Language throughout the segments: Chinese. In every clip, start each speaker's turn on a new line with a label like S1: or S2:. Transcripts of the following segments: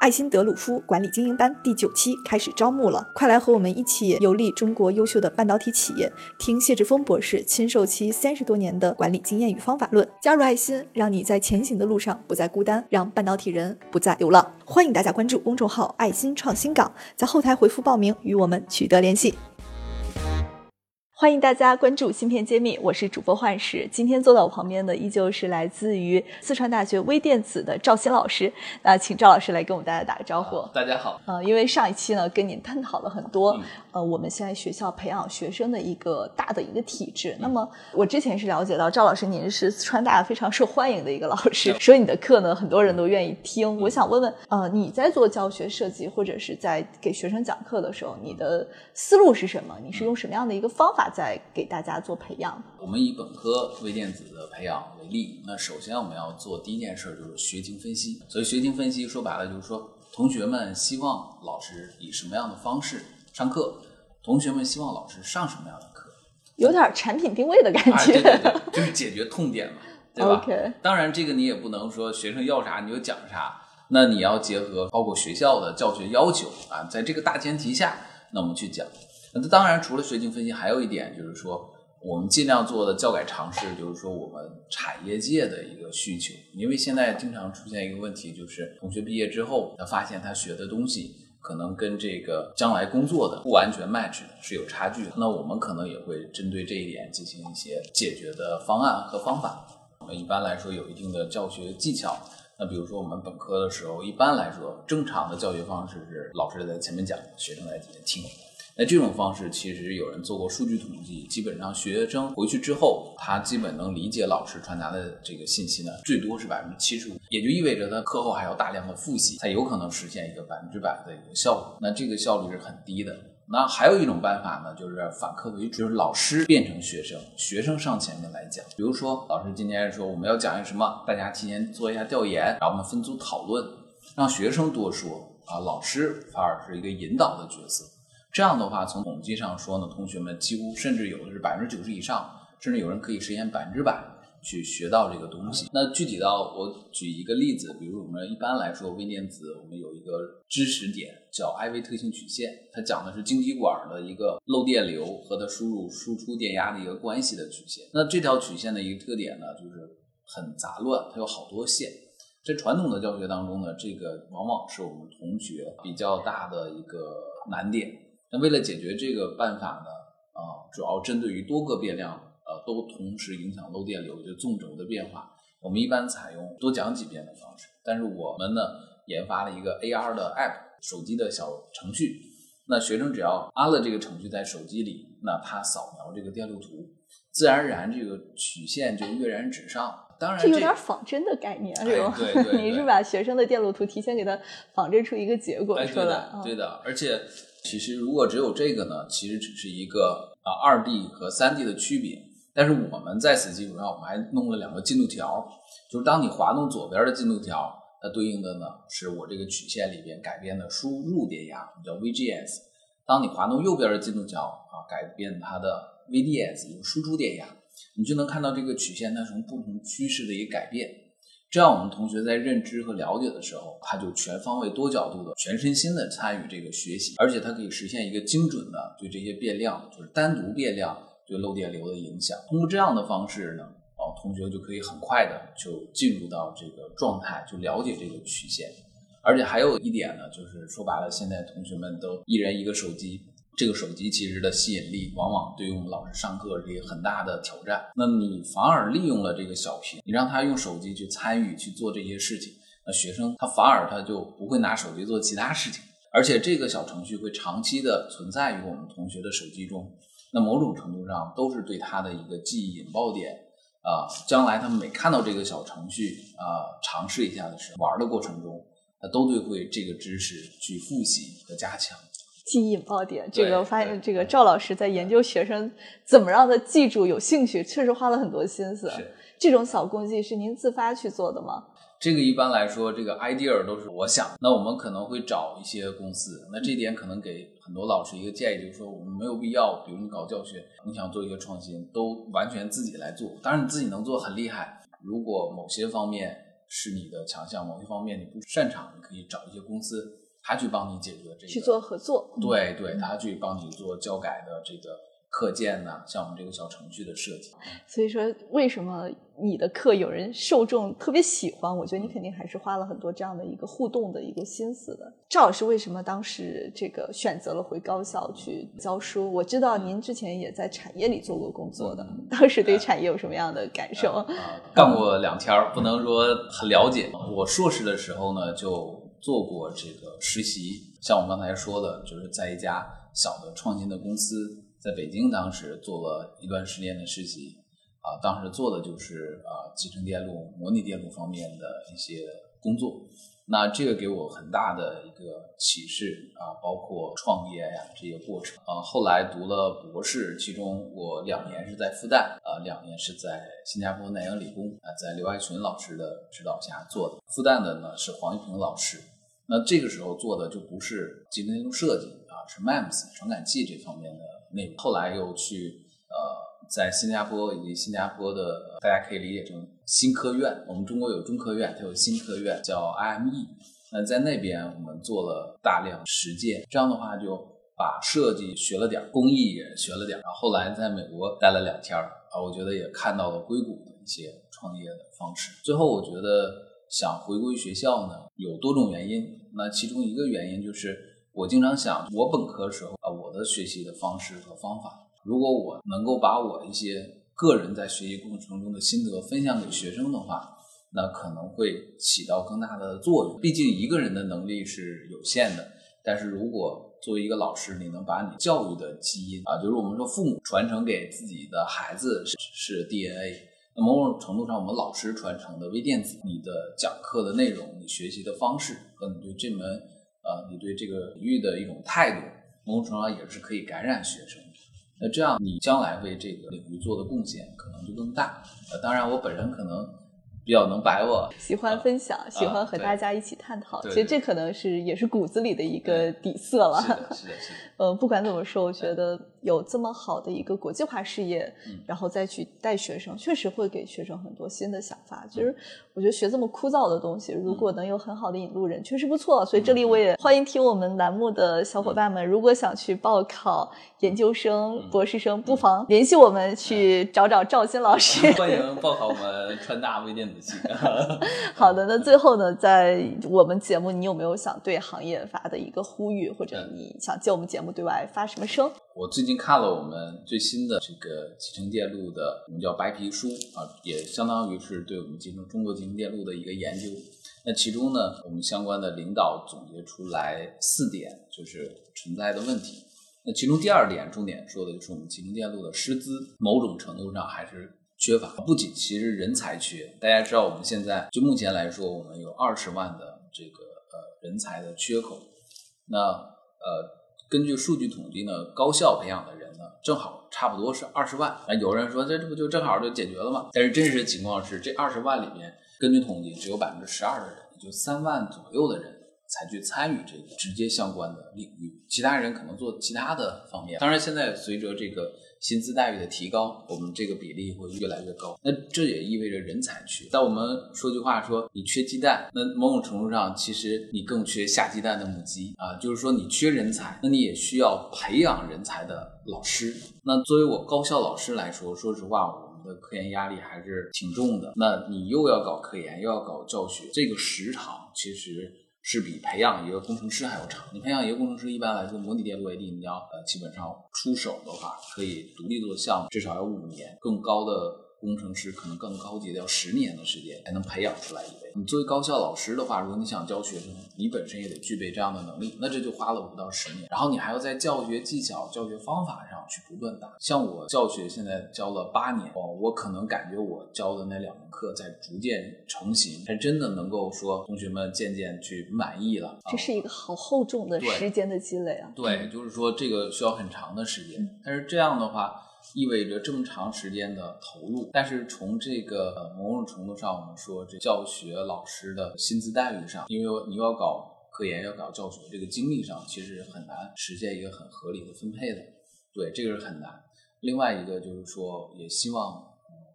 S1: 爱新德鲁夫管理精英班第九期开始招募了，快来和我们一起游历中国优秀的半导体企业，听谢志峰博士亲授其三十多年的管理经验与方法论。加入爱心，让你在前行的路上不再孤单，让半导体人不再流浪。欢迎大家关注公众号“爱心创新港”，在后台回复报名，与我们取得联系。欢迎大家关注芯片揭秘，我是主播幻石。今天坐在我旁边的依旧是来自于四川大学微电子的赵鑫老师。那请赵老师来跟我们大家打个招呼。
S2: 大家好。
S1: 呃，因为上一期呢跟您探讨了很多，呃，我们现在学校培养学生的一个大的一个体制。那么我之前是了解到赵老师您是四川大非常受欢迎的一个老师，所以你的课呢很多人都愿意听。我想问问，呃，你在做教学设计或者是在给学生讲课的时候，你的思路是什么？你是用什么样的一个方法？在给大家做培养。
S2: 我们以本科微电子的培养为例，那首先我们要做第一件事就是学情分析。所以学情分析说白了就是说，同学们希望老师以什么样的方式上课，同学们希望老师上什么样的课，
S1: 有点产品定位的感觉，
S2: 对对对，就是解决痛点嘛，对吧。当然这个你也不能说学生要啥你就讲啥，那你要结合包括学校的教学要求啊，在这个大前提下，那我们去讲。那当然，除了学情分析，还有一点就是说，我们尽量做的教改尝试，就是说我们产业界的一个需求。因为现在经常出现一个问题，就是同学毕业之后，他发现他学的东西可能跟这个将来工作的不完全 match，是有差距的。那我们可能也会针对这一点进行一些解决的方案和方法。我们一般来说有一定的教学技巧。那比如说我们本科的时候，一般来说正常的教学方式是老师在前面讲，学生在底下听。那这种方式其实有人做过数据统计，基本上学生回去之后，他基本能理解老师传达的这个信息呢，最多是百分之七十五，也就意味着他课后还要大量的复习，才有可能实现一个百分之百的一个效果。那这个效率是很低的。那还有一种办法呢，就是反客为主，就是老师变成学生，学生上前面来讲。比如说，老师今天说我们要讲一个什么，大家提前做一下调研，然后我们分组讨论，让学生多说啊，老师反而是一个引导的角色。这样的话，从统计上说呢，同学们几乎甚至有的是百分之九十以上，甚至有人可以实现百分之百去学到这个东西。那具体到我举一个例子，比如我们一般来说微电子，我们有一个知识点叫 I-V 特性曲线，它讲的是晶体管的一个漏电流和它输入输出电压的一个关系的曲线。那这条曲线的一个特点呢，就是很杂乱，它有好多线。在传统的教学当中呢，这个往往是我们同学比较大的一个难点。那为了解决这个办法呢，啊，主要针对于多个变量，呃，都同时影响漏电流，就纵轴的变化，我们一般采用多讲几遍的方式。但是我们呢，研发了一个 AR 的 App，手机的小程序。那学生只要安了这个程序在手机里，那他扫描这个电路图，自然而然这个曲线就跃然纸上。当然，
S1: 这有点仿真的概念，是
S2: 吧？对 对，
S1: 你是把学生的电路图提前给他仿真出一个结果出来。
S2: 对的，而且。其实，如果只有这个呢，其实只是一个啊二 D 和三 D 的区别。但是我们在此基础上，我们还弄了两个进度条，就是当你滑动左边的进度条，它对应的呢是我这个曲线里边改变的输入电压，我们叫 VGS；当你滑动右边的进度条啊，改变它的 VDS，就是输出电压，你就能看到这个曲线它从不同趋势的一个改变。这样，我们同学在认知和了解的时候，他就全方位、多角度的、全身心的参与这个学习，而且他可以实现一个精准的对这些变量，就是单独变量对漏电流的影响。通过这样的方式呢，哦，同学就可以很快的就进入到这个状态，就了解这个曲线。而且还有一点呢，就是说白了，现在同学们都一人一个手机。这个手机其实的吸引力，往往对于我们老师上课是一个很大的挑战。那你反而利用了这个小屏，你让他用手机去参与去做这些事情，那学生他反而他就不会拿手机做其他事情，而且这个小程序会长期的存在于我们同学的手机中。那某种程度上都是对他的一个记忆引爆点啊。将来他们每看到这个小程序啊，尝试一下的时候，玩的过程中，他都对会这个知识去复习和加强。
S1: 记忆引爆点，这个我发现，这个赵老师在研究学生怎么让他记住、有兴趣，确实花了很多心思。这种小工具是您自发去做的吗？
S2: 这个一般来说，这个 idea 都是我想。那我们可能会找一些公司，那这点可能给很多老师一个建议，就是说我们没有必要，比如你搞教学，你想做一个创新，都完全自己来做。当然你自己能做很厉害，如果某些方面是你的强项，某些方面你不擅长，你可以找一些公司，他去帮你解决这个。
S1: 去做合作。
S2: 对对，他去帮你做教改的这个。课件呢，像我们这个小程序的设计，
S1: 所以说为什么你的课有人受众特别喜欢？我觉得你肯定还是花了很多这样的一个互动的一个心思的。赵老师为什么当时这个选择了回高校去教书？我知道您之前也在产业里做过工作的，当时对产业有什么样的感受？啊，
S2: 干过两天儿，不能说很了解。我硕士的时候呢，就做过这个实习，像我刚才说的，就是在一家小的创新的公司。在北京，当时做了一段时间的实习，啊，当时做的就是啊，集成电路、模拟电路方面的一些工作。那这个给我很大的一个启示啊，包括创业呀这些过程啊。后来读了博士，其中我两年是在复旦，啊，两年是在新加坡南洋理工啊，在刘爱群老师的指导下做的。复旦的呢是黄玉平老师，那这个时候做的就不是集成电路设计啊，是 MEMS 传感器这方面的。内容后来又去呃，在新加坡以及新加坡的，大家可以理解成新科院。我们中国有中科院，它有新科院，叫 IME。那在那边我们做了大量实践，这样的话就把设计学了点，工艺也学了点。然后后来在美国待了两天儿啊，我觉得也看到了硅谷的一些创业的方式。最后我觉得想回归学校呢，有多种原因。那其中一个原因就是。我经常想，我本科时候啊，我的学习的方式和方法，如果我能够把我一些个人在学习过程中的心得分享给学生的话，那可能会起到更大的作用。毕竟一个人的能力是有限的，但是如果作为一个老师，你能把你教育的基因啊，就是我们说父母传承给自己的孩子是是 DNA，那某种程度上，我们老师传承的微电子，你的讲课的内容，你学习的方式和你对这门。呃，你对这个领域的一种态度，某种程度上也是可以感染学生。那这样，你将来为这个领域做的贡献可能就更大。呃，当然，我本人可能比较能摆我，
S1: 喜欢分享，喜欢和大家一起探讨。其实这可能是也是骨子里的一个底色了。
S2: 是的，是的，是的。
S1: 呃，不管怎么说，我觉得。有这么好的一个国际化事业，然后再去带学生，确实会给学生很多新的想法。其实我觉得学这么枯燥的东西，如果能有很好的引路人，确实不错。所以这里我也欢迎听我们栏目的小伙伴们，如果想去报考研究生、博士生，不妨联系我们去找找赵鑫老 师。
S2: 欢迎报考我们川大微电子系。
S1: 好的，那最后呢，在我们节目，你有没有想对行业发的一个呼吁，或者你想借我们节目对外发什么声？
S2: 我最近看了我们最新的这个集成电路的，我们叫白皮书啊，也相当于是对我们集成中国集成电路的一个研究。那其中呢，我们相关的领导总结出来四点，就是存在的问题。那其中第二点重点说的就是我们集成电路的师资，某种程度上还是缺乏。不仅其实人才缺，大家知道我们现在就目前来说，我们有二十万的这个呃人才的缺口。那呃。根据数据统计呢，高校培养的人呢，正好差不多是二十万。啊，有人说这这不就正好就解决了吗？但是真实情况是，这二十万里面，根据统计，只有百分之十二的人，也就三万左右的人才去参与这个直接相关的领域，其他人可能做其他的方面。当然，现在随着这个。薪资待遇的提高，我们这个比例会越来越高。那这也意味着人才缺。但我们说句话，说你缺鸡蛋，那某种程度上，其实你更缺下鸡蛋的母鸡啊。就是说，你缺人才，那你也需要培养人才的老师。那作为我高校老师来说，说实话，我们的科研压力还是挺重的。那你又要搞科研，又要搞教学，这个时长其实。是比培养一个工程师还要长。你培养一个工程师，一般来说，模拟电路 AD，，你要呃，基本上出手的话，可以独立做项目，至少要五年。更高的工程师，可能更高级的要十年的时间才能培养出来一位。你作为高校老师的话，如果你想教学生，你本身也得具备这样的能力，那这就花了五到十年。然后你还要在教学技巧、教学方法上去不断打。像我教学现在教了八年，哦，我可能感觉我教的那两门。课在逐渐成型，才真的能够说同学们渐渐去满意了。
S1: 这是一个好厚重的时间的积累啊！
S2: 对，就是说这个需要很长的时间。但是这样的话，意味着这么长时间的投入。但是从这个某种程度上，我们说这教学老师的薪资待遇上，因为你要搞科研，要搞教学，这个精力上其实很难实现一个很合理的分配的。对，这个是很难。另外一个就是说，也希望。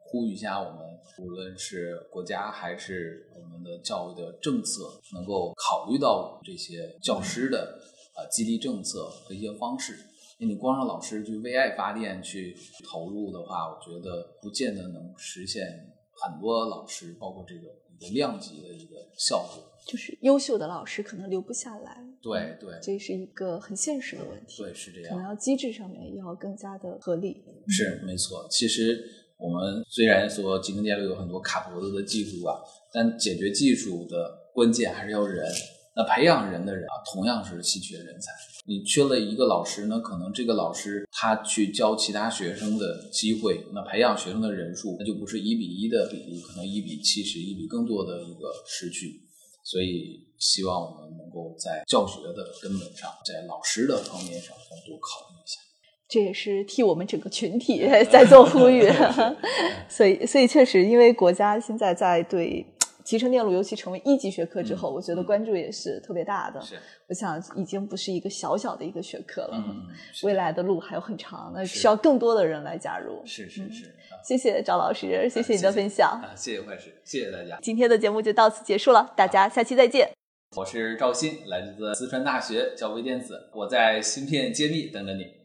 S2: 呼吁一下我们，无论是国家还是我们的教育的政策，能够考虑到这些教师的呃激励政策和一些方式。你光让老师去为爱发电去投入的话，我觉得不见得能实现很多老师，包括这个一个量级的一个效果。
S1: 就是优秀的老师可能留不下来，
S2: 对对，
S1: 这是一个很现实的问题。
S2: 对，是这样。
S1: 可能要机制上面要更加的合理。
S2: 是没错。其实我们虽然说集成电路有很多卡脖子的技术啊，但解决技术的关键还是要人。那培养人的人啊，同样是稀缺人才。你缺了一个老师，呢可能这个老师他去教其他学生的机会，那培养学生的人数，那就不是一比一的比例，可能一比七十，一比更多的一个失去。所以，希望我们能够在教学的根本上，在老师的方面上要多考虑一下。
S1: 这也是替我们整个群体 在做呼吁。所以，所以确实，因为国家现在在对。集成电路尤其成为一级学科之后，我觉得关注也是特别大的。
S2: 是，
S1: 我想已经不是一个小小的一个学科了，未来的路还有很长，那需要更多的人来加入。
S2: 是是是，
S1: 谢谢赵老师，谢谢你的分享。
S2: 啊，谢谢坏事，谢谢大家。
S1: 今天的节目就到此结束了，大家下期再见。
S2: 我是赵鑫，来自四川大学教微电子，我在芯片揭秘等着你。